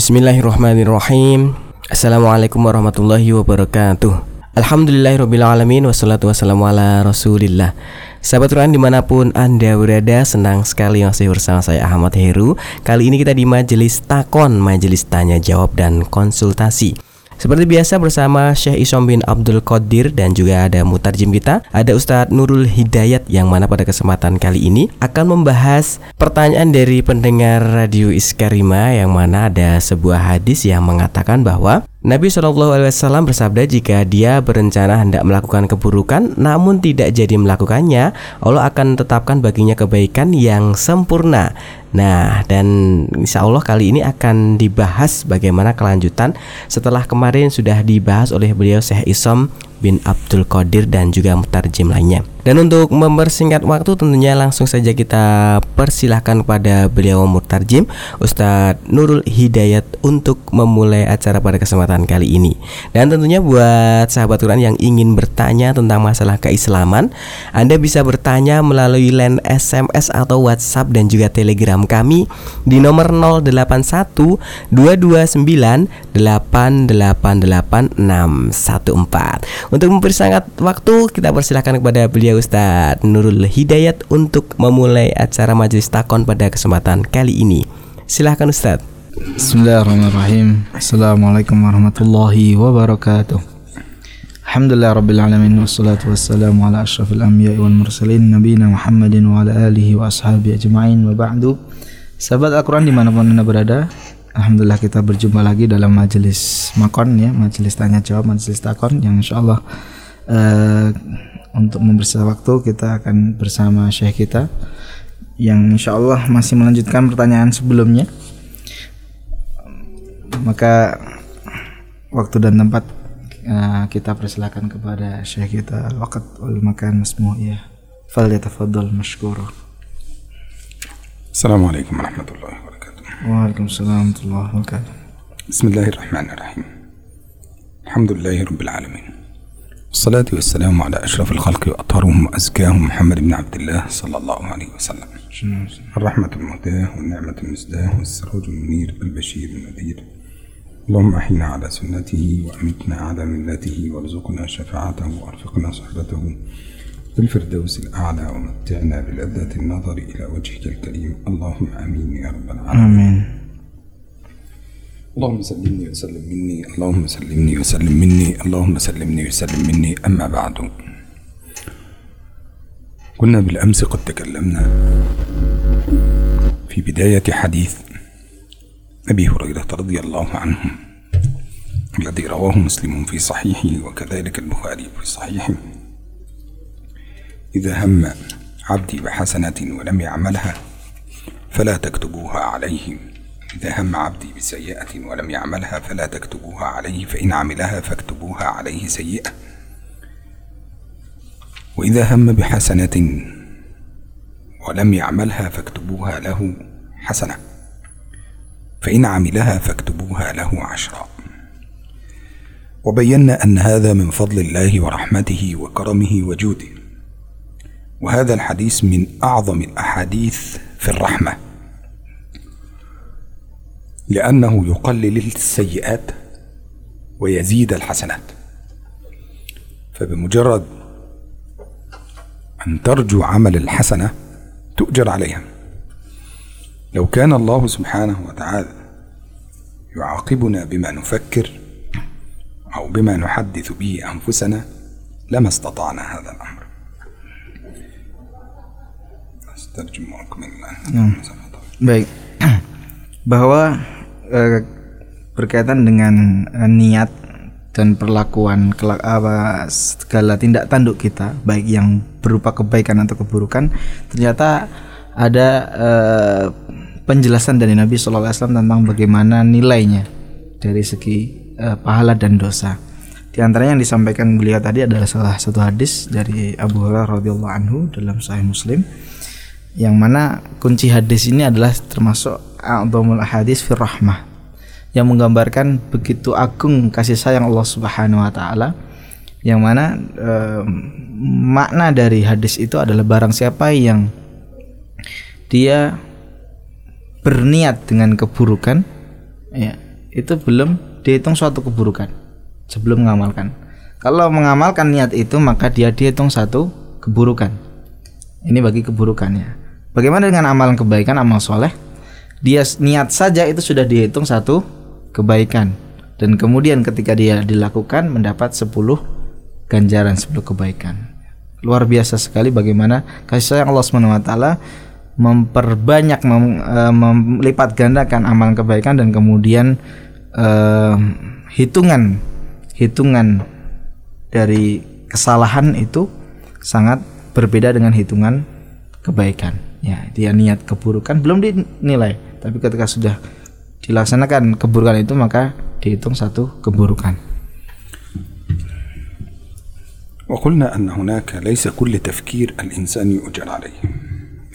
Bismillahirrahmanirrahim. Assalamualaikum warahmatullahi wabarakatuh. Alhamdulillahirrabbilalamin Wassalatu wassalamu ala rasulillah. Sahabat Quran di mana pun Anda berada Senang sekali masih bersama saya Ahmad Heru. Kali ini kita di Majelis Takon Majelis Tanya Jawab dan Konsultasi seperti biasa bersama Syekh Isom bin Abdul Qadir dan juga ada mutarjim kita Ada Ustadz Nurul Hidayat yang mana pada kesempatan kali ini akan membahas pertanyaan dari pendengar Radio Iskarima Yang mana ada sebuah hadis yang mengatakan bahwa Nabi Shallallahu Alaihi Wasallam bersabda jika dia berencana hendak melakukan keburukan namun tidak jadi melakukannya, Allah akan tetapkan baginya kebaikan yang sempurna. Nah, dan insya Allah kali ini akan dibahas bagaimana kelanjutan setelah kemarin sudah dibahas oleh beliau Syekh Isom bin Abdul Qadir dan juga mutarjim lainnya. Dan untuk mempersingkat waktu tentunya langsung saja kita persilahkan kepada beliau mutarjim Ustadz Nurul Hidayat untuk memulai acara pada kesempatan kali ini. Dan tentunya buat sahabat Quran yang ingin bertanya tentang masalah keislaman, Anda bisa bertanya melalui line SMS atau WhatsApp dan juga Telegram kami di nomor 081 229 888 614. Untuk mempersingkat waktu, kita persilahkan kepada beliau Ustadz Nurul Hidayat untuk memulai acara majelis takon pada kesempatan kali ini. Silahkan Ustadz. Bismillahirrahmanirrahim. Assalamualaikum warahmatullahi wabarakatuh. Alhamdulillah Rabbil Alamin Wassalatu wassalamu ala ashrafil anbiya wal mursalin Nabina Muhammadin wa ala alihi wa ajma'in wa ba'du Sahabat Al-Quran di mana pun anda berada Alhamdulillah kita berjumpa lagi dalam majelis makon ya Majelis tanya jawab, majelis takon Yang insya Allah uh, Untuk membersih waktu kita akan bersama syekh kita Yang insya Allah masih melanjutkan pertanyaan sebelumnya. Maka waktu dan tempat uh, kita persilakan kepada syekh kita waqt wal makan masmu ya. Falyatafaddal mashkura Assalamualaikum warahmatullahi wabarakatuh Waalaikumsalam warahmatullahi wabarakatuh بسم الله الرحمن الرحيم. الحمد لله رب العالمين. والصلاة والسلام على أشرف الخلق وأطهرهم وأزكاهم محمد بن عبد الله صلى الله عليه وسلم. الرحمة المهداة والنعمة المسداة والسراج المنير البشير النذير اللهم أحينا على سنته وأمتنا على ملته وارزقنا شفاعته وأرفقنا صحبته. في الفردوس الأعلى ومتعنا بلذة النظر إلى وجهك الكريم. اللهم آمين يا رب العالمين. amin اللهم سلمني وسلم مني اللهم سلمني وسلم مني اللهم سلمني وسلم مني. أما بعد كنا بالأمس قد تكلمنا في بداية حديث أبي هريرة رضي الله عنه الذي رواه مسلم في صحيحه وكذلك البخاري في صحيحه. إذا هم عبدي بحسنة ولم يعملها فلا تكتبوها عليه إذا هم عبدي بسيئة ولم يعملها فلا تكتبوها عليه فإن عملها فاكتبوها عليه سيئة. وإذا هم بحسنة ولم يعملها فاكتبوها له حسنة. فإن عملها فاكتبوها له عشرا. وبينا أن هذا من فضل الله ورحمته وكرمه وجوده. وهذا الحديث من أعظم الأحاديث في الرحمة. لأنه يقلل السيئات ويزيد الحسنات. فبمجرد أن ترجو عمل الحسنة تؤجر عليها. لو كان الله سبحانه وتعالى يعاقبنا بما نفكر أو بما نحدث به أنفسنا لما استطعنا هذا الأمر. Hmm. Baik, bahwa eh, berkaitan dengan eh, niat dan perlakuan kelak apa segala tindak tanduk kita baik yang berupa kebaikan atau keburukan ternyata ada eh, penjelasan dari Nabi SAW tentang bagaimana nilainya dari segi eh, pahala dan dosa. Di antara yang disampaikan beliau tadi adalah salah satu hadis dari Abu Hurairah radhiyallahu anhu dalam Sahih Muslim yang mana kunci hadis ini adalah termasuk a'dhamul hadis fir rahmah yang menggambarkan begitu agung kasih sayang Allah Subhanahu wa taala yang mana eh, makna dari hadis itu adalah barang siapa yang dia berniat dengan keburukan ya itu belum dihitung suatu keburukan sebelum mengamalkan. Kalau mengamalkan niat itu maka dia dihitung satu keburukan. Ini bagi keburukannya. Bagaimana dengan amalan kebaikan, amal soleh? Dia niat saja itu sudah dihitung satu kebaikan. Dan kemudian ketika dia dilakukan mendapat 10 ganjaran 10 kebaikan. Luar biasa sekali bagaimana kasih sayang Allah SWT memperbanyak mem, e, melipat gandakan amalan kebaikan dan kemudian uh, hitungan hitungan dari kesalahan itu sangat berbeda dengan hitungan kebaikan. Ya, dia niat keburukan belum dinilai, tapi ketika sudah dilaksanakan keburukan itu maka dihitung satu keburukan. وقلنا أن هناك ليس كل تفكير الإنسان يؤجر عليه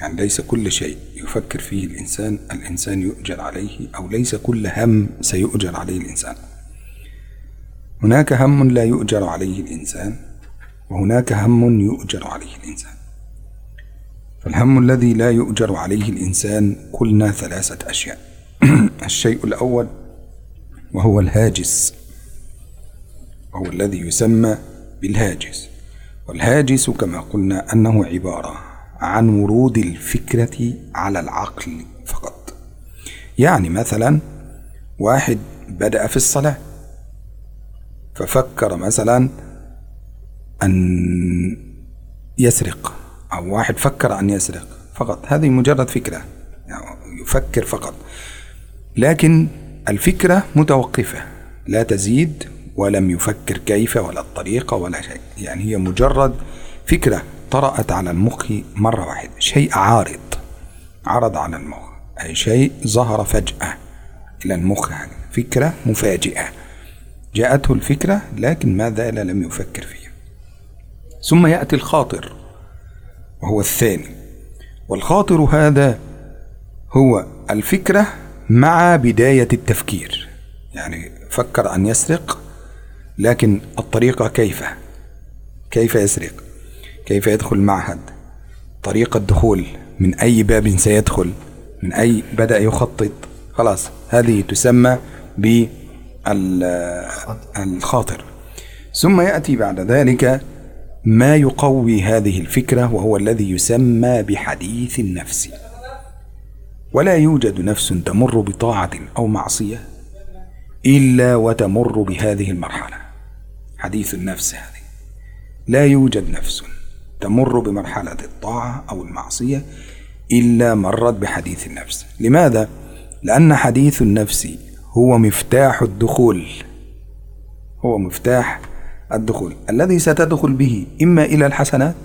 يعني ليس كل شيء يفكر فيه الإنسان الإنسان يؤجر عليه أو ليس كل هم سيؤجر عليه الإنسان هناك هم لا يؤجر عليه الإنسان وهناك هم يؤجر عليه الإنسان. فالهم الذي لا يؤجر عليه الإنسان قلنا ثلاثة أشياء. الشيء الأول وهو الهاجس. وهو الذي يسمى بالهاجس. والهاجس كما قلنا أنه عبارة عن ورود الفكرة على العقل فقط. يعني مثلا واحد بدأ في الصلاة ففكر مثلا أن يسرق أو واحد فكر أن يسرق فقط. هذه مجرد فكرة يعني يفكر فقط. لكن الفكرة متوقفة لا تزيد ولم يفكر كيف ولا الطريقة ولا شيء. يعني هي مجرد فكرة طرأت على المخ مرة واحدة شيء عارض عرض على المخ. أي شيء ظهر فجأة إلى المخ يعني. فكرة مفاجئة. جاءته الفكرة لكن ما زال لم يفكر فيها. ثم يأتي الخاطر وهو الثاني. والخاطر هذا هو الفكرة مع بداية التفكير. يعني فكر أن يسرق لكن الطريقة كيف؟ كيف يسرق؟ كيف يدخل المعهد طريقة دخول من أي باب سيدخل؟ من أي بدأ يخطط؟ خلاص هذه تسمى بالخاطر ثم يأتي بعد ذلك ما يقوي هذه الفكرة وهو الذي يسمى بحديث النفس. ولا يوجد نفس تمر بطاعة أو معصية إلا وتمر بهذه المرحلة. حديث النفس هذه. لا يوجد نفس تمر بمرحلة الطاعة أو المعصية إلا مرت بحديث النفس. لماذا؟ لأن حديث النفس هو مفتاح الدخول. هو مفتاح الدخول الذي ستدخل به إما إلى الحسنات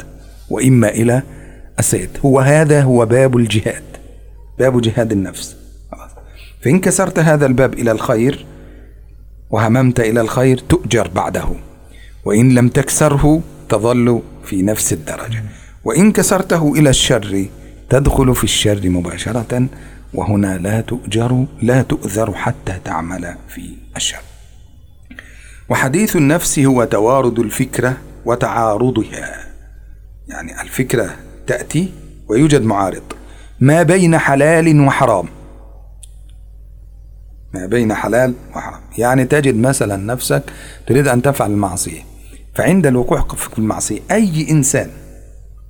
وإما إلى السيئات. هو هذا هو باب الجهاد باب جهاد النفس. فإن كسرت هذا الباب إلى الخير وهممت إلى الخير تؤجر بعده. وإن لم تكسره تظل في نفس الدرجة. وإن كسرته إلى الشر تدخل في الشر مباشرة. وهنا لا تؤجر لا تؤذر حتى تعمل في الشر. وحديث النفس هو توارد الفكرة وتعارضها. يعني الفكرة تأتي ويوجد معارض. ما بين حلال وحرام. ما بين حلال وحرام. يعني تجد مثلا نفسك تريد أن تفعل المعصية. فعند الوقوع في المعصية أي إنسان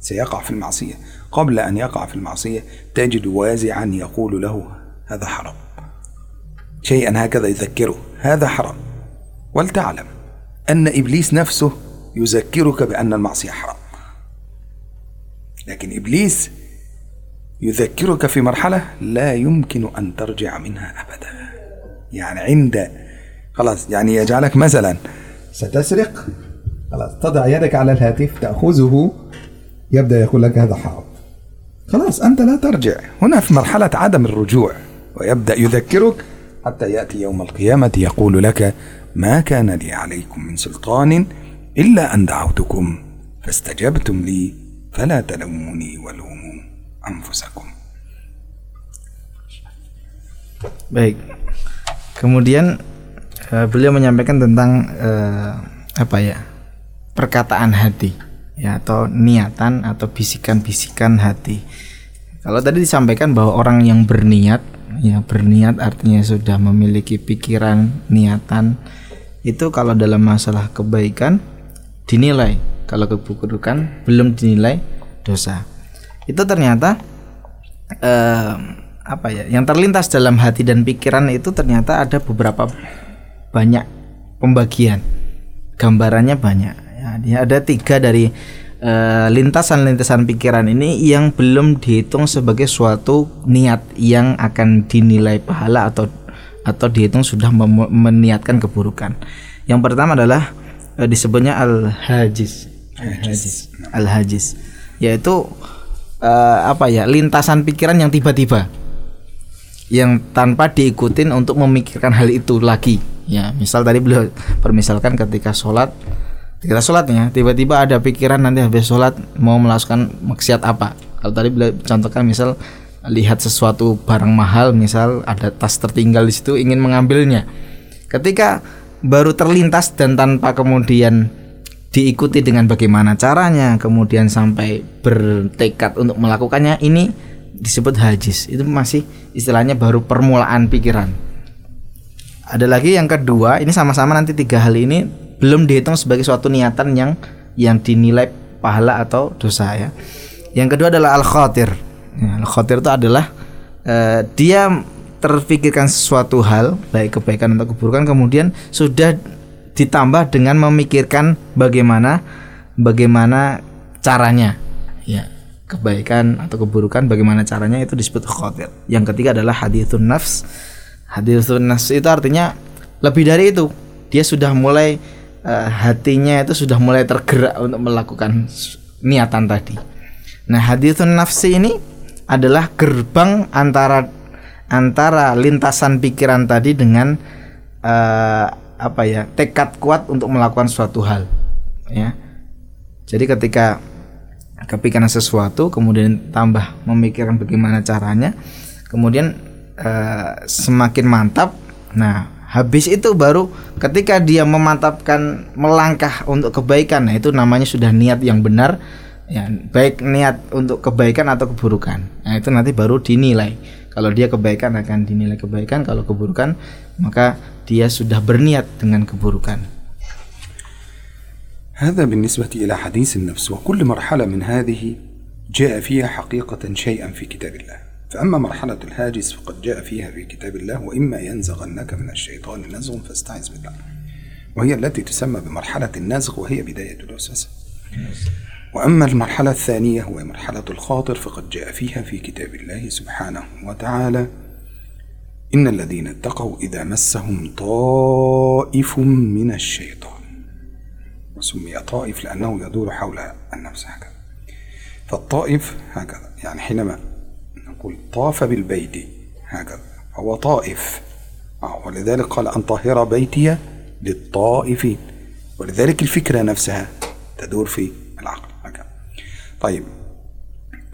سيقع في المعصية. قبل أن يقع في المعصية تجد وازعا يقول له هذا حرام. شيئا هكذا يذكره. هذا حرام. ولتعلم أن إبليس نفسه يذكرك بأن المعصية حرام. لكن إبليس يذكرك في مرحلة لا يمكن أن ترجع منها أبدا. يعني عند خلاص يعني يجعلك مثلا ستسرق خلاص تضع يدك على الهاتف تأخذه يبدأ يقول لك هذا حرام. خلاص أنت لا ترجع. هنا في مرحلة عدم الرجوع ويبدأ يذكرك حتى يأتي يوم القيامة يقول لك ما كان لي عليكم من سلطان إلا أن دعوتكم فاستجبتم لي فلا تلوموني ولوموا أنفسكم Baik. Kemudian uh, beliau menyampaikan tentang uh, apa ya? perkataan hati ya atau niatan atau bisikan-bisikan hati. Kalau tadi disampaikan bahwa orang yang berniat ya berniat artinya sudah memiliki pikiran niatan. Itu kalau dalam masalah kebaikan dinilai. Kalau keburukan belum dinilai dosa. Itu ternyata eh, apa ya yang terlintas dalam hati dan pikiran itu ternyata ada beberapa banyak pembagian. Gambarannya banyak. Ya, ada tiga dari lintasan-lintasan pikiran ini yang belum dihitung sebagai suatu niat yang akan dinilai pahala atau atau dihitung sudah meniatkan keburukan. Yang pertama adalah eh, disebutnya al-hajiz al-hajiz al-hajiz yaitu eh, apa ya lintasan pikiran yang tiba-tiba. Yang tanpa diikutin untuk memikirkan hal itu lagi. Ya misal tadi beliau permisalkan ketika sholat kita sholatnya tiba-tiba ada pikiran nanti habis sholat mau melakukan maksiat apa. Kalau tadi contohkan misal lihat sesuatu barang mahal misal ada tas tertinggal di situ ingin mengambilnya. Ketika baru terlintas dan tanpa kemudian diikuti dengan bagaimana caranya kemudian sampai bertekad untuk melakukannya ini disebut hajis. Itu masih istilahnya baru permulaan pikiran. Ada lagi yang kedua ini sama-sama nanti tiga hal ini belum dihitung sebagai suatu niatan yang yang dinilai pahala atau dosa ya. Yang kedua adalah al khatir al khatir itu adalah eh, dia terpikirkan sesuatu hal baik kebaikan atau keburukan kemudian sudah ditambah dengan memikirkan bagaimana bagaimana caranya. Ya kebaikan atau keburukan bagaimana caranya itu disebut khatir. Yang ketiga adalah hadithun nafs. Hadithun nafs itu artinya lebih dari itu. Dia sudah mulai eh, hatinya itu sudah mulai tergerak untuk melakukan niatan tadi. Nah hadithun nafsi ini adalah gerbang antara antara lintasan pikiran tadi dengan eh, apa ya tekad kuat untuk melakukan suatu hal ya. Jadi ketika kepikiran sesuatu kemudian tambah memikirkan bagaimana caranya kemudian eh, semakin mantap nah habis itu baru ketika dia memantapkan melangkah untuk kebaikan nah itu namanya sudah niat yang benar ya baik niat untuk kebaikan atau keburukan nah itu nanti baru dinilai kalau dia kebaikan akan dinilai kebaikan kalau keburukan maka dia sudah berniat dengan keburukan هذا بالنسبة إلى حديث النفس وكل مرحلة من هذه جاء فيها حقيقة شيئا في كتاب الله فأما مرحلة الهاجس فقد جاء فيها في كتاب الله وإما ينزغنك من الشيطان نزغ فاستعذ بالله. وهي التي تسمى بمرحلة النزغ وهي بداية الوسوسة وأما المرحلة الثانية وهي مرحلة الخاطر فقد جاء فيها في كتاب الله سبحانه وتعالى إن الذين اتقوا إذا مسهم طائف من الشيطان. وسمي طائف لأنه يدور حول النفس هكذا. فالطائف هكذا يعني حينما نقول طاف بالبيت. هكذا. هو طائف. آه، ولذلك قال أن طهر بيتي للطائفين. ولذلك الفكرة نفسها تدور في العقل. هكذا. طيب.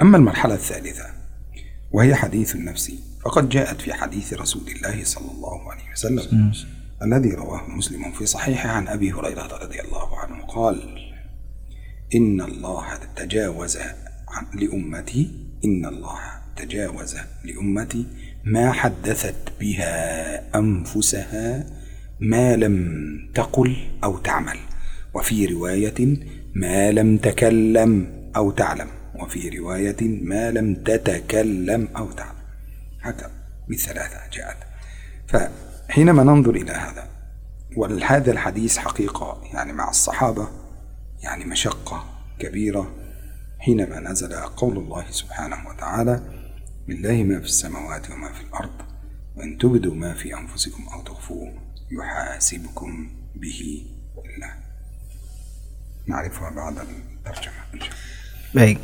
أما المرحلة الثالثة وهي حديث النفس. فقد جاءت في حديث رسول الله صلى الله عليه وسلم. الذي رواه مسلم في صحيحه عن أبي هريرة رضي الله عنه قال إن الله تجاوز عن لأمتي إن الله تجاوز لأمتي ما حدثت بها أنفسها ما لم تقل أو تعمل. وفي رواية ما لم تكلم أو تعلم. وفي رواية ما لم تتكلم أو تعلم. هكذا بالثلاثة جاءت. فحينما ننظر إلى هذا وهذا الحديث حقيقة يعني مع الصحابة يعني مشقة كبيرة حينما نزل قول الله سبحانه وتعالى لله ما في السماوات وما في الأرض وإن تبدوا ما في أنفسكم أو تخفوه يحاسبكم به الله نعرفها بعد الترجمة إن شاء الله Baik,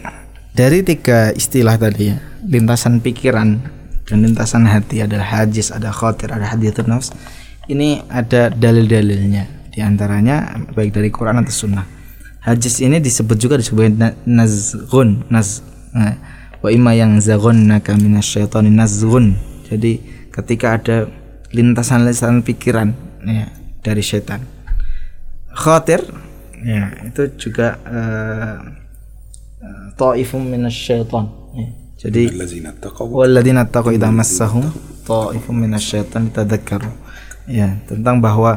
dari tiga istilah tadi ya, lintasan pikiran dan lintasan hati adalah hajis, ada khatir, ada hadithun nafs. Ini ada dalil-dalilnya. Di antaranya baik dari Quran atau Sunnah. Hajis ini disebut juga disebut na- nazghun, naz. wa imma yang zaghonnaka minasyaitonin nazghun. Jadi ketika ada lintasan-lintasan pikiran ya dari setan khatir ya itu juga eh, eh, uh, ta'ifum minasyaiton ya. jadi walladzina taqaw. idza massahum ta'ifum minasyaiton tadzakkaru ya tentang bahwa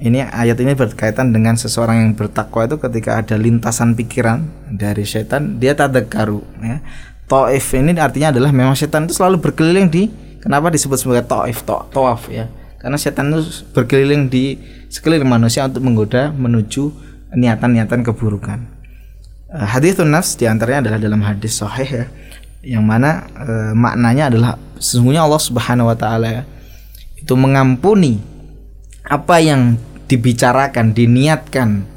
ini ayat ini berkaitan dengan seseorang yang bertakwa itu ketika ada lintasan pikiran dari setan dia tadakaru ya. Taif ini artinya adalah memang setan itu selalu berkeliling di kenapa disebut sebagai taif tawaf ya. Karena setan itu berkeliling di sekeliling manusia untuk menggoda menuju niatan-niatan keburukan. Uh, hadithun nafs di antaranya adalah dalam hadis sahih ya yang mana e, maknanya adalah sesungguhnya Allah Subhanahu wa taala ya, itu mengampuni apa yang dibicarakan, diniatkan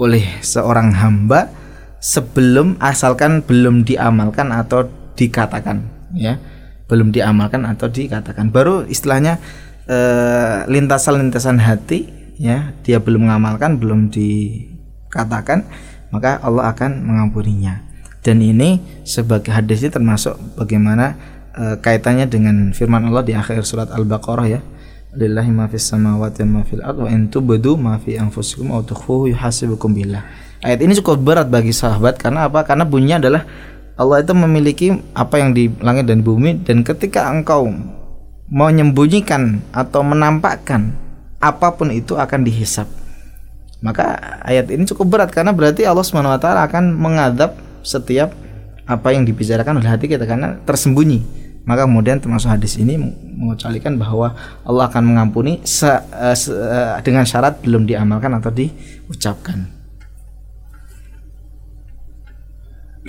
oleh seorang hamba sebelum asalkan belum diamalkan atau dikatakan ya. Belum diamalkan atau dikatakan. Baru istilahnya eh, lintasan-lintasan hati ya, dia belum mengamalkan, belum dikatakan, maka Allah akan mengampuninya dan ini sebagai hadis ini termasuk bagaimana e, kaitannya dengan firman Allah di akhir surat Al-Baqarah ya lillahi ma fis samawati wa ma fil ardh wa in tubdu ma fi anfusikum aw tukhfuhu yuhasibukum billah ayat ini cukup berat bagi sahabat karena apa? Karena bunyinya adalah Allah itu memiliki apa yang di langit dan bumi dan ketika engkau menyembunyikan atau menampakkan apa pun itu akan dihisap. Maka ayat ini cukup berat karena berarti Allah swt akan mengadab setiap apa yang dibicarakan oleh hati kita karena tersembunyi. Maka kemudian termasuk hadis ini mengecualikan bahwa Allah akan mengampuni se, uh, se, uh, dengan syarat belum diamalkan atau diucapkan.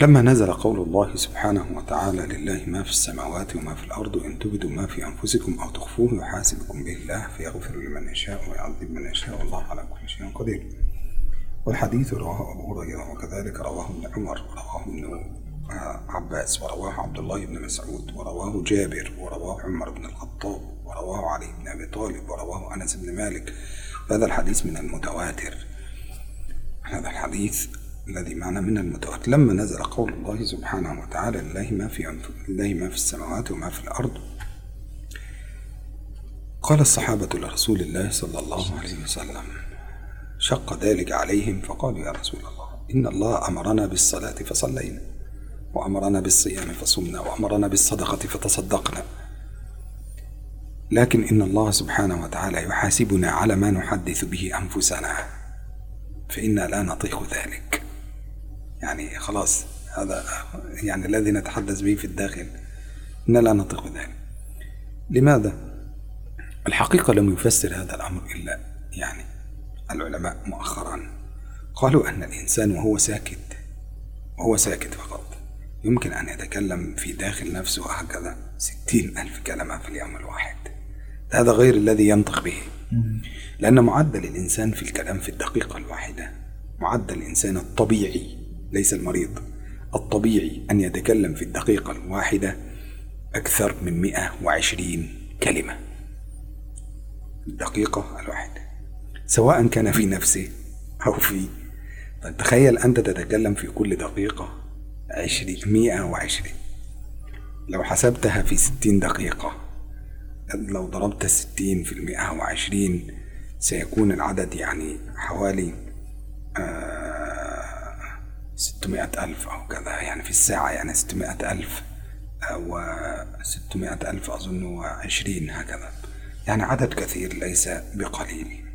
لما نزل قول الله سبحانه وتعالى لله ما في السماوات وما في الأرض إن تبدوا ما في أنفسكم أو تخفوه يحاسبكم به الله فيغفر لمن يشاء ويعذب من يشاء والله على كل شيء قدير. والحديث رواه أبو هريرة وكذلك رواه ابن عمر ورواه ابن عباس ورواه عبد الله بن مسعود ورواه جابر ورواه عمر بن الخطاب ورواه علي بن أبي طالب ورواه أنس بن مالك. هذا الحديث من المتواتر. هذا الحديث الذي معنا من المتواتر لما نزل قول الله سبحانه وتعالى لله ما في لله ما في السماوات وما في الأرض. قال الصحابة لرسول الله صلى الله عليه وسلم شق ذلك عليهم فقالوا يا رسول الله إن الله أمرنا بالصلاة فصلينا وأمرنا بالصيام فصمنا وأمرنا بالصدقة فتصدقنا. لكن إن الله سبحانه وتعالى يحاسبنا على ما نحدث به أنفسنا فإنا لا نطيق ذلك. يعني خلاص هذا يعني الذي نتحدث به في الداخل إنا لا نطيق ذلك لماذا؟ الحقيقة لم يفسر هذا الأمر إلا يعني العلماء مؤخرا. قالوا أن الإنسان وهو ساكت وهو ساكت فقط. يمكن أن يتكلم في داخل نفسه هكذا ستين ألف كلمة في اليوم الواحد. هذا غير الذي ينطق به. لأن معدل الإنسان في الكلام في الدقيقة الواحدة معدل الإنسان الطبيعي ليس المريض. الطبيعي أن يتكلم في الدقيقة الواحدة أكثر من 120 كلمة. الدقيقة الواحدة سواء كان في نفسه أو في تخيل أنت تتكلم في كل دقيقة عشرين مئة وعشرين. لو حسبتها في ستين دقيقة لو ضربت الستين في المئة وعشرين سيكون العدد يعني حوالي ستمائة ألف أو كذا يعني في الساعة يعني ستمائة ألف أو ستمائة ألف أظن وعشرين هكذا. يعني عدد كثير ليس بقليل.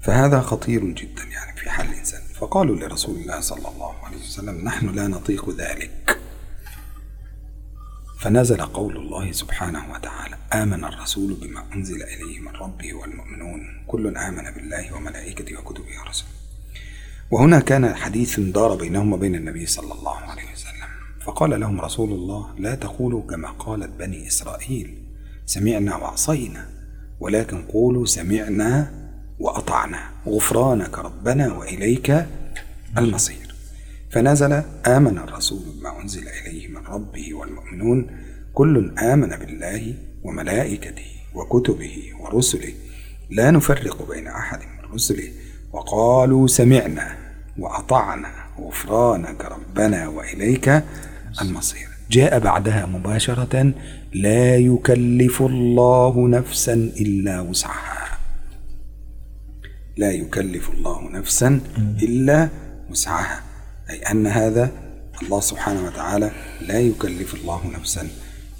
فهذا خطير جدا يعني في حال الإنسان. فقالوا لرسول الله صلى الله عليه وسلم نحن لا نطيق ذلك. فنزل قول الله سبحانه وتعالى آمن الرسول بما أنزل إليه من ربه والمؤمنون. كل آمن بالله وملائكته وكتبه ورسله. وهنا كان حديث دار بينهم وبين النبي صلى الله عليه وسلم. فقال لهم رسول الله لا تقولوا كما قالت بني إسرائيل سمعنا وعصينا ولكن قولوا سمعنا وأطعنا غفرانك ربنا وإليك المصير. فنزل آمن الرسول بما أنزل إليه من ربه والمؤمنون كل آمن بالله وملائكته وكتبه ورسله. لا نفرق بين أحد من رسله وقالوا سمعنا وأطعنا غفرانك ربنا وإليك المصير. جاء بعدها مباشرة لا يكلف الله نفسا إلا وسعها. لا يكلف الله نفسا إلا وسعها. أي أن هذا الله سبحانه وتعالى لا يكلف الله نفسا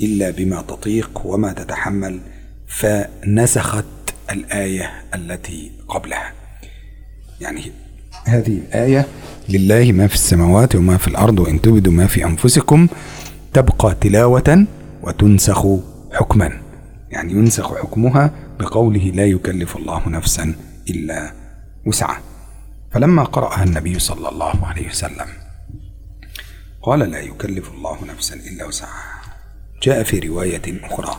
إلا بما تطيق وما تتحمل. فنسخت الآية التي قبلها. يعني هذه الآية لله ما في السماوات وما في الأرض وإن تبدوا ما في أنفسكم تبقى تلاوة وتنسخ حكما. يعني ينسخ حكمها بقوله لا يكلف الله نفسا إلا وسعها. فلما قرأها النبي صلى الله عليه وسلم قال لا يكلف الله نفسا إلا وسعها. جاء في رواية أخرى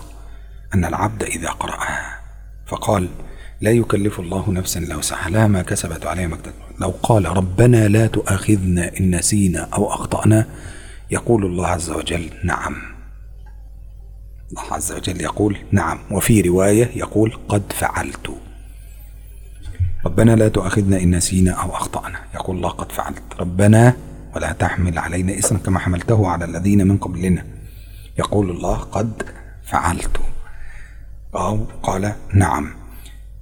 أن العبد إذا قرأها فقال لا يكلف الله نفسا إلا وسعها لها ما كسبت عليها ما لو قال ربنا لا تؤاخذنا إن نسينا أو أخطأنا يقول الله عز وجل نعم. الله عز وجل يقول نعم. وفي رواية يقول قد فعلت. ربنا لا تؤاخذنا إن نسينا أو أخطأنا. يقول الله قد فعلت. ربنا ولا تحمل علينا إسرا كما حملته على الذين من قبلنا. يقول الله قد فعلت. أو قال نعم.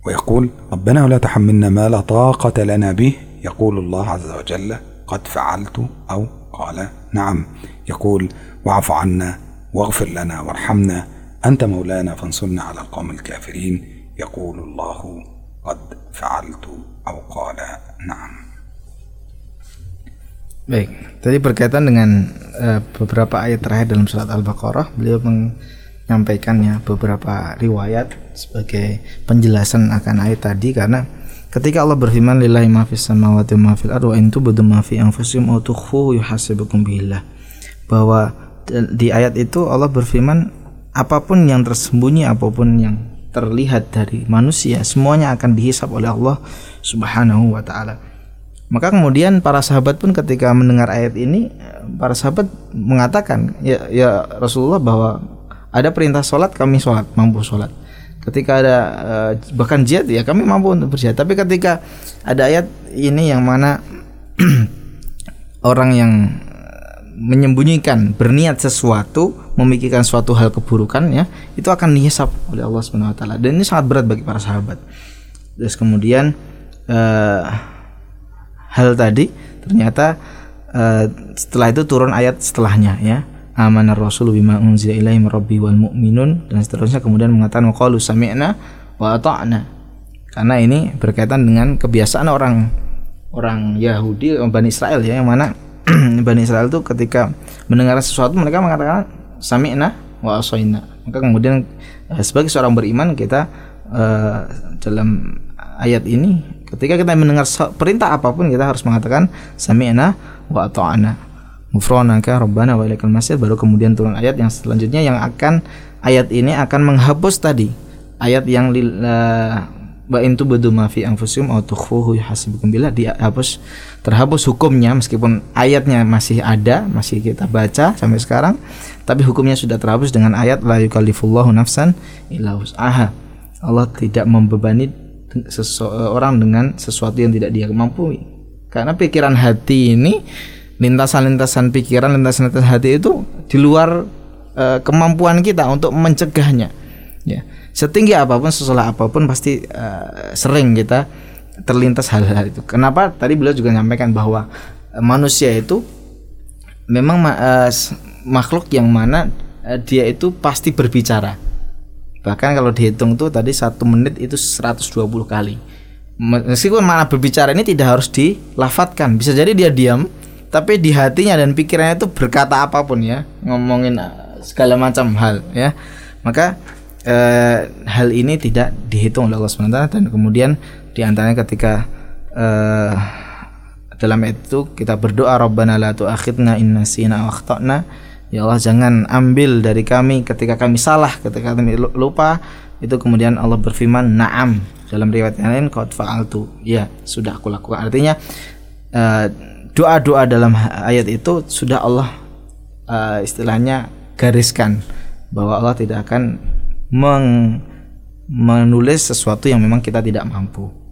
ويقول ربنا ولا تحملنا ما لا طاقة لنا به. يقول الله عز وجل قد فعلت أو قال نعم. يقول واعف عنا واغفر لنا وارحمنا. أنت مولانا فانصرنا على القوم الكافرين. يقول الله قد فعلت أو قال نعم. Baik, tadi berkaitan dengan uh, beberapa ayat terakhir dalam surat Al-Baqarah, beliau menyampaikannya beberapa riwayat sebagai penjelasan akan ayat tadi karena ketika Allah berfirman lillahi ma fis samawati wa ma fil ardi wa in tubdu ma fi anfusikum aw tukhfu yuhasibukum billah bahwa di ayat itu Allah berfirman apa pun yang tersembunyi apa pun yang terlihat dari manusia semuanya akan dihisap oleh Allah Subhanahu wa taala. Maka kemudian para sahabat pun ketika mendengar ayat ini para sahabat mengatakan ya ya Rasulullah bahwa ada perintah sholat kami sholat mampu sholat. Ketika ada uh, bahkan jihad ya kami mampu untuk berjihad. Tapi ketika ada ayat ini yang mana orang yang menyembunyikan berniat sesuatu memikirkan suatu hal keburukan ya itu akan dihisap oleh Allah Subhanahu wa taala dan ini sangat berat bagi para sahabat. Terus kemudian uh, hal tadi ternyata uh, setelah itu turun ayat setelahnya ya amanar rasul bima unzila ilaihi rabbi wal mu'minun. Dan seterusnya kemudian mengatakan qalu sami'na wa ata'na. Karena ini berkaitan dengan kebiasaan orang orang Yahudi Bani Israel ya yang mana Bani Israel itu ketika mendengar sesuatu mereka mengatakan sami'na wa asaina. Maka kemudian eh, sebagai seorang beriman kita uh, dalam ayat ini ketika kita mendengar perintah apa pun kita harus mengatakan sami'na wa ata'na Mufronaka Rabbana wa ilaikal masir. Baru kemudian turun ayat yang selanjutnya yang akan ayat ini akan menghapus tadi ayat yang wa intu badu ma fi anfusikum aw tukhfuhu yuhasibukum billah dihapus terhapus hukumnya meskipun ayatnya masih ada masih kita baca sampai sekarang tapi hukumnya sudah terhapus dengan ayat la yukallifullahu nafsan illa wus'aha. Allah tidak membebani seseorang dengan sesuatu yang tidak dia mampu karena pikiran hati ini lintasan-lintasan pikiran, lintasan-lintasan hati itu di luar e, kemampuan kita untuk mencegahnya. Ya, setinggi apa pun, sesulah apa pun pasti e, sering kita terlintas hal-hal itu. Kenapa? Tadi beliau juga menyampaikan bahwa e, manusia itu memang e, makhluk yang mana e, dia itu pasti berbicara. Bahkan kalau dihitung tuh tadi satu menit itu 120 kali. Meskipun mana berbicara ini tidak harus dilafatkan, bisa jadi dia diam, tapi di hatinya dan pikirannya itu berkata apa pun ya ngomongin uh, segala macam hal ya. Maka eh, hal ini tidak dihitung oleh Allah SWT dan kemudian di antaranya ketika eh, dalam itu kita berdoa Rabbana la tu'akhidna inna sina akhtana. Ya Allah jangan ambil dari kami ketika kami salah ketika kami lupa. Itu kemudian Allah berfirman na'am. Dalam riwayat yang lain qad fa'altu. Ya sudah aku lakukan. Artinya uh, doa-doa dalam ayat itu sudah Allah uh, istilahnya gariskan bahwa Allah tidak akan meng menulis sesuatu yang memang kita tidak mampu.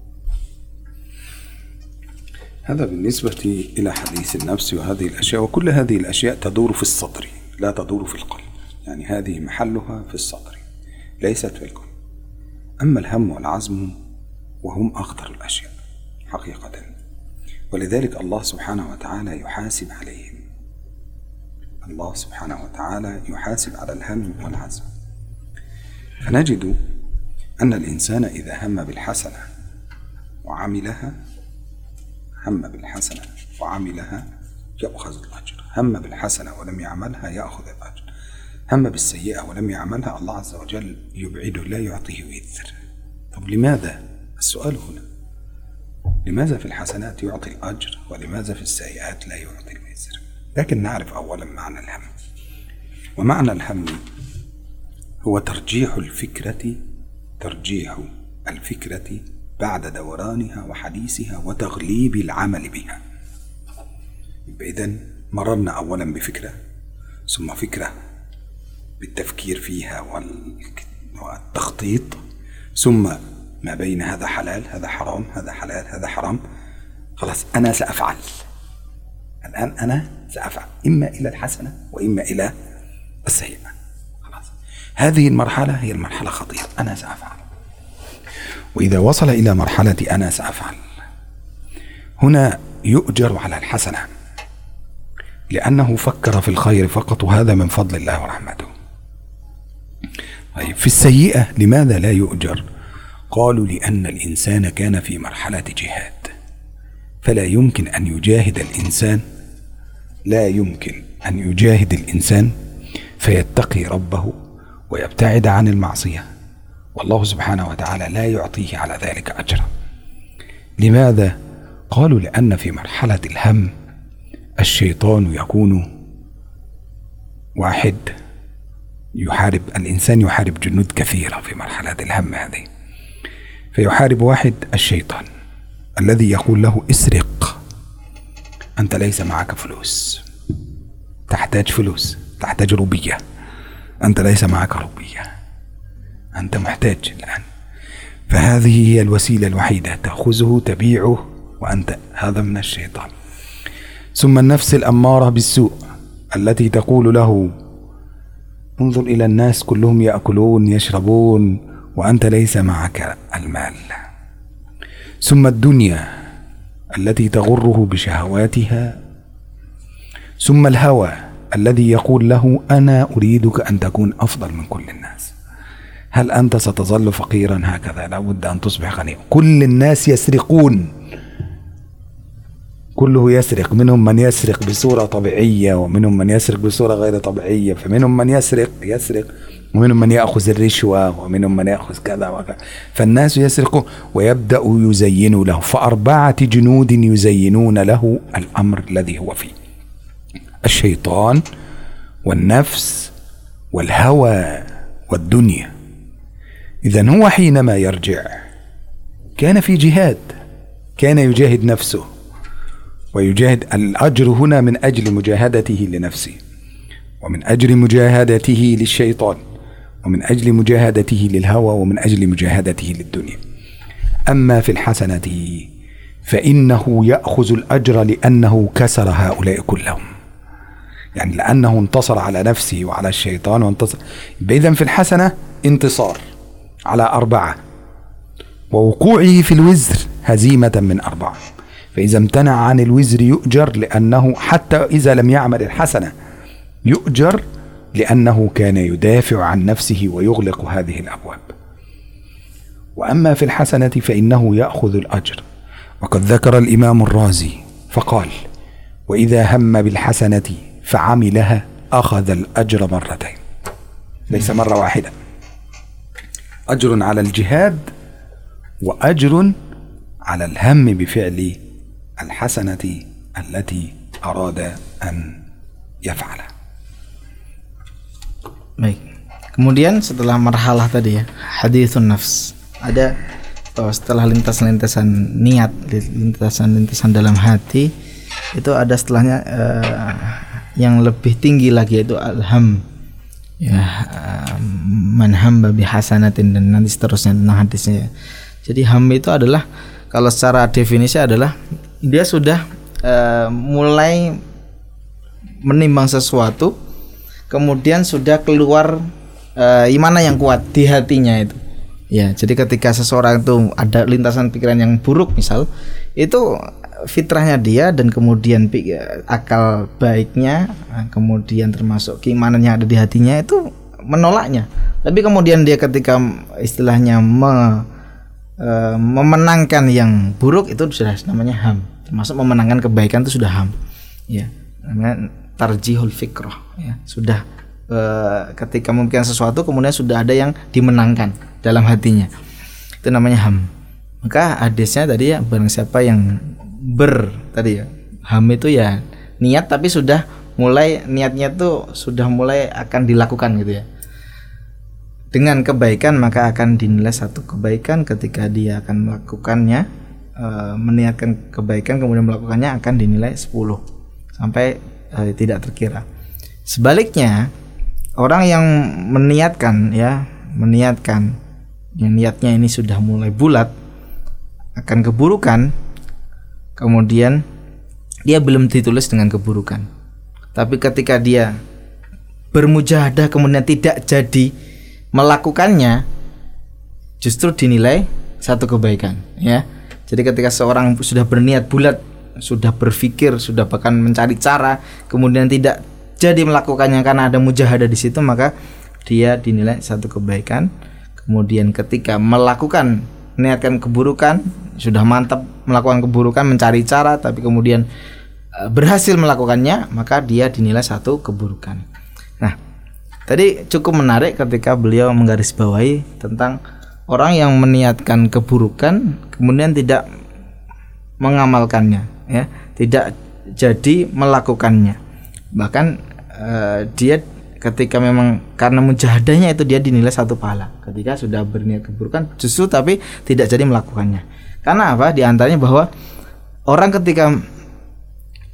هذا بالنسبة إلى حديث النفس وهذه الأشياء وكل هذه الأشياء تدور في الصدر لا تدور في القلب يعني هذه محلها في الصدر ليست في القلب أما الهم والعزم وهم أخطر الأشياء حقيقة ولذلك الله سبحانه وتعالى يحاسب عليهم. الله سبحانه وتعالى يحاسب على الهم والحزن فنجد أن الإنسان إذا هم بالحسنة وعملها هم بالحسنة وعملها يأخذ الأجر. هم بالحسنة ولم يعملها يأخذ الأجر. هم بالسيئة ولم يعملها الله عز وجل يبعده لا يعطيه وزر طب لماذا؟ السؤال هنا. لماذا في الحسنات يعطي الأجر ولماذا في السيئات لا يعطي الوزر؟ لكن نعرف أولا معنى الهم. ومعنى الهم هو ترجيح الفكرة ترجيح الفكرة بعد دورانها وحديثها وتغليب العمل بها. إذا مررنا أولا بفكرة ثم فكرة بالتفكير فيها والتخطيط ثم ما بين هذا حلال هذا حرام هذا حلال هذا حرام. خلاص أنا سأفعل. الآن أنا سأفعل إما إلى الحسنة وإما إلى السيئة. خلاص. هذه المرحلة هي المرحلة خطيرة أنا سأفعل. وإذا وصل إلى مرحلة أنا سأفعل. هنا يؤجر على الحسنة لأنه فكر في الخير فقط وهذا من فضل الله ورحمته. طيب في السيئة لماذا لا يؤجر؟ قالوا لأن الإنسان كان في مرحلة جهاد. فلا يمكن أن يجاهد الإنسان لا يمكن أن يجاهد الإنسان فيتقي ربه ويبتعد عن المعصية. والله سبحانه وتعالى لا يعطيه على ذلك أجرا. لماذا؟ قالوا لأن في مرحلة الهم الشيطان يكون واحد يحارب الإنسان يحارب جنود كثيرة في مرحلة الهم هذه. فيحارب واحد الشيطان الذي يقول له اسرق. أنت ليس معك فلوس. تحتاج فلوس. تحتاج روبية. أنت ليس معك روبية. أنت محتاج الآن. فهذه هي الوسيلة الوحيدة. تأخذه تبيعه وأنت هذا من الشيطان. ثم النفس الأمارة بالسوء التي تقول له انظر إلى الناس كلهم يأكلون يشربون وأنت ليس معك المال. ثم الدنيا التي تغره بشهواتها. ثم الهوى الذي يقول له أنا أريدك أن تكون أفضل من كل الناس. هل أنت ستظل فقيرا هكذا؟ لابد أن تصبح غنيا. كل الناس يسرقون. كله يسرق. منهم من يسرق بصورة طبيعية ومنهم من يسرق بصورة غير طبيعية فمنهم من يسرق يسرق. ومنهم من يأخذ الرشوة ومنهم من يأخذ كذا وكذا. فالناس يسرقون ويبدأ يزين له. فأربعة جنود يزينون له الأمر الذي هو فيه. الشيطان والنفس والهوى والدنيا. إذا هو حينما يرجع كان في جهاد كان يجاهد نفسه ويجاهد الأجر هنا من أجل مجاهدته لنفسه ومن أجل مجاهدته للشيطان. ومن أجل مجاهدته للهوى ومن أجل مجاهدته للدنيا. أما في الحسنة فإنه يأخذ الأجر لأنه كسر هؤلاء كلهم. يعني لأنه انتصر على نفسه وعلى الشيطان وانتصر. إذا في الحسنة انتصار على أربعة. ووقوعه في الوزر هزيمة من أربعة. فإذا امتنع عن الوزر يؤجر لأنه حتى إذا لم يعمل الحسنة يؤجر لأنه كان يدافع عن نفسه ويغلق هذه الأبواب. وأما في الحسنة فإنه يأخذ الأجر. وقد ذكر الإمام الرازي فقال وإذا هم بالحسنة فعملها أخذ الأجر مرتين. ليس مرة واحدة. أجر على الجهاد وأجر على الهم بفعل الحسنة التي أراد أن يفعلها. Baik. Kemudian setelah marhalah tadi ya, hadithun nafs. Ada bahwa setelah lintas-lintasan niat, lintasan-lintasan dalam hati itu ada setelahnya uh, yang lebih tinggi lagi yaitu alham. Ya, uh, man hamba bi hasanatin dan nanti seterusnya tentang hadisnya. Jadi ham itu adalah kalau secara definisi adalah dia sudah uh, mulai menimbang sesuatu kemudian sudah keluar uh, mana yang kuat? Di hatinya itu. Ya jadi ketika seseorang itu ada lintasan pikiran yang buruk misal itu fitrahnya dia dan kemudian pi- akal baiknya eh, kemudian termasuk keimanan yang ada di hatinya itu menolaknya. Tapi kemudian dia ketika istilahnya me- eh, memenangkan yang buruk itu sudah namanya ham. Termasuk memenangkan kebaikan itu sudah ham. Ya tarjihul fikrah ya. Sudah eh, ketika mungkin sesuatu kemudian sudah ada yang dimenangkan dalam hatinya. Itu namanya ham. Maka hadisnya tadi ya barang siapa yang ber tadi ya ham itu ya niat tapi sudah mulai niatnya tuh sudah mulai akan dilakukan gitu ya. Dengan kebaikan maka akan dinilai satu kebaikan. Ketika dia akan melakukannya eh, meniatkan kebaikan kemudian melakukannya akan dinilai 10 sampai eh, tidak terkira. Sebaliknya orang yang meniatkan ya meniatkan yang niatnya ini sudah mulai bulat akan keburukan kemudian dia belum ditulis dengan keburukan. Tapi ketika dia bermujahadah kemudian tidak jadi melakukannya justru dinilai satu kebaikan ya. Jadi ketika seorang sudah berniat bulat sudah berpikir sudah bahkan mencari cara kemudian tidak jadi melakukannya karena ada mujahadah di situ maka dia dinilai satu kebaikan. Kemudian ketika melakukan niatkan keburukan sudah mantap melakukan keburukan mencari cara tapi kemudian eh, berhasil melakukannya maka dia dinilai satu keburukan. Nah tadi cukup menarik ketika beliau menggarisbawahi tentang orang yang meniatkan keburukan kemudian tidak mengamalkannya ya. Tidak jadi melakukannya. Bahkan eh, dia ketika memang karena mujahadahnya itu dia dinilai satu pahala. Ketika sudah berniat keburukan justru tapi tidak jadi melakukannya. Karena apa? Di antaranya bahwa orang ketika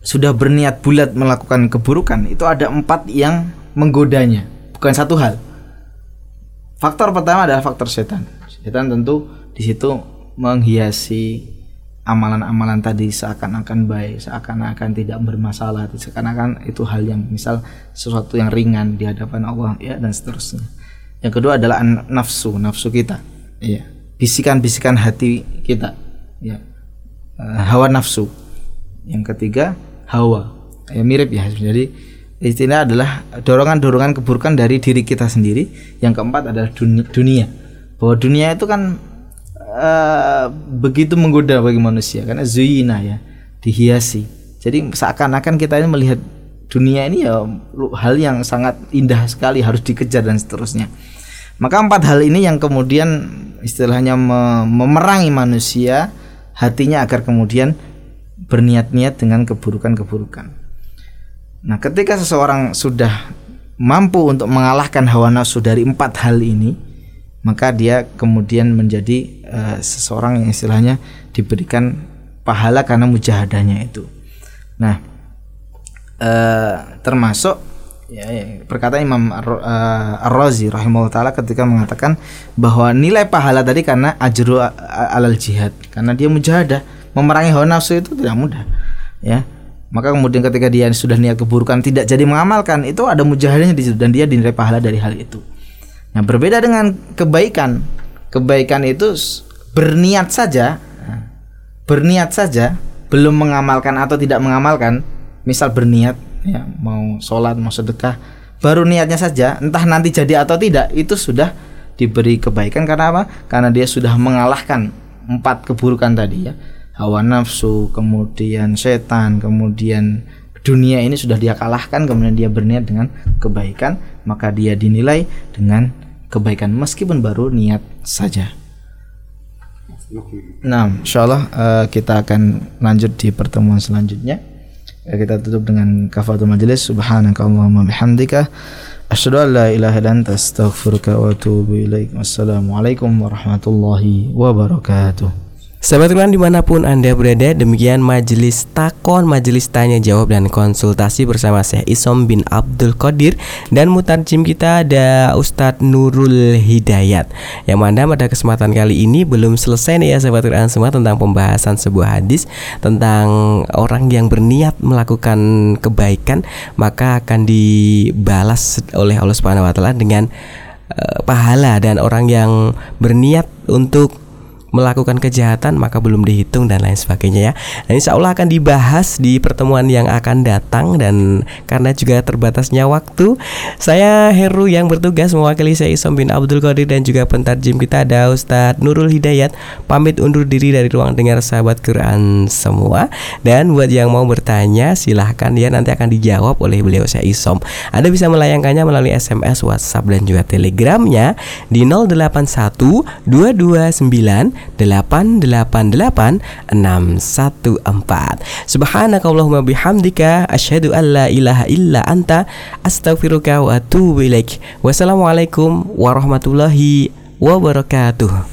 sudah berniat bulat melakukan keburukan itu ada empat yang menggodanya. Bukan satu hal. Faktor pertama adalah faktor setan. Setan tentu di situ menghiasi amalan-amalan tadi seakan-akan baik, seakan-akan tidak bermasalah, seakan-akan itu hal yang misal sesuatu yang ringan di hadapan Allah ya dan seterusnya. Yang kedua adalah nafsu, nafsu kita. Iya. Bisikan-bisikan hati kita. Ya. Eh, hawa nafsu. Yang ketiga hawa. Ya mirip ya. Jadi istilah adalah dorongan-dorongan keburukan dari diri kita sendiri. Yang keempat adalah duni- dunia. Bahwa dunia itu kan eh, begitu menggoda bagi manusia karena zuyina ya dihiasi. Jadi seakan-akan kita ini melihat dunia ini ya hal yang sangat indah sekali harus dikejar dan seterusnya. Maka empat hal ini yang kemudian istilahnya me- memerangi manusia hatinya agar kemudian berniat-niat dengan keburukan-keburukan. Nah, ketika seseorang sudah mampu untuk mengalahkan hawa nafsu dari empat hal ini, maka dia kemudian menjadi eh, seseorang yang istilahnya diberikan pahala karena mujahadahnya itu. Nah, eh, termasuk ya, ya, perkataan Imam Ar- eh, Ar-Razi rahimahullah taala ketika mengatakan bahwa nilai pahala tadi karena ajru alal jihad, karena dia mujahadah, memerangi hawa nafsu itu tidak mudah. Ya, maka kemudian ketika dia sudah niat keburukan tidak jadi mengamalkan itu ada mujahadahnya di situ dan dia dinilai pahala dari hal itu. Nah, berbeda dengan kebaikan. Kebaikan itu berniat saja, berniat saja, belum mengamalkan atau tidak mengamalkan. Misal berniat ya mau sholat mau sedekah, baru niatnya saja, entah nanti jadi atau tidak, itu sudah diberi kebaikan karena apa? Karena dia sudah mengalahkan empat keburukan tadi ya hawa nafsu, kemudian setan, kemudian dunia ini sudah dia kalahkan, kemudian dia berniat dengan kebaikan, maka dia dinilai dengan kebaikan meskipun baru niat saja. Nah, insyaallah eh, kita akan lanjut di pertemuan selanjutnya. Eh, kita tutup dengan kafatul majelis. Subhanakallahumma bihamdika asyhadu an la ilaha illa anta astaghfiruka wa atubu ilaik. Wassalamualaikum warahmatullahi wabarakatuh. Sahabat Quran di mana pun Anda berada Demikian majelis takon, majelis tanya jawab dan konsultasi bersama Syekh Isom bin Abdul Qadir. Dan mutarjim kita ada Ustadz Nurul Hidayat. Yang mana pada kesempatan kali ini belum selesai nih ya sahabat Quran semua Tentang pembahasan sebuah hadis Tentang orang yang berniat melakukan kebaikan Maka akan dibalas oleh Allah Subhanahu Wa Taala dengan eh, pahala. Dan orang yang berniat untuk melakukan kejahatan maka belum dihitung dan lain sebagainya ya. Dan insya Allah akan dibahas di pertemuan yang akan datang dan karena juga terbatasnya waktu, saya Heru yang bertugas mewakili saya Isom bin Abdul Qadir dan juga pentarjim kita ada Ustadz Nurul Hidayat pamit undur diri dari ruang dengar sahabat Quran semua dan buat yang mau bertanya silahkan ya nanti akan dijawab oleh beliau saya Isom. Anda bisa melayangkannya melalui SMS, WhatsApp dan juga Telegramnya di 081 229 888 614. Subhanakallahumma bihamdika asyhadu an la ilaha illa anta astaghfiruka wa atubu ilaik. Wassalamualaikum warahmatullahi wabarakatuh.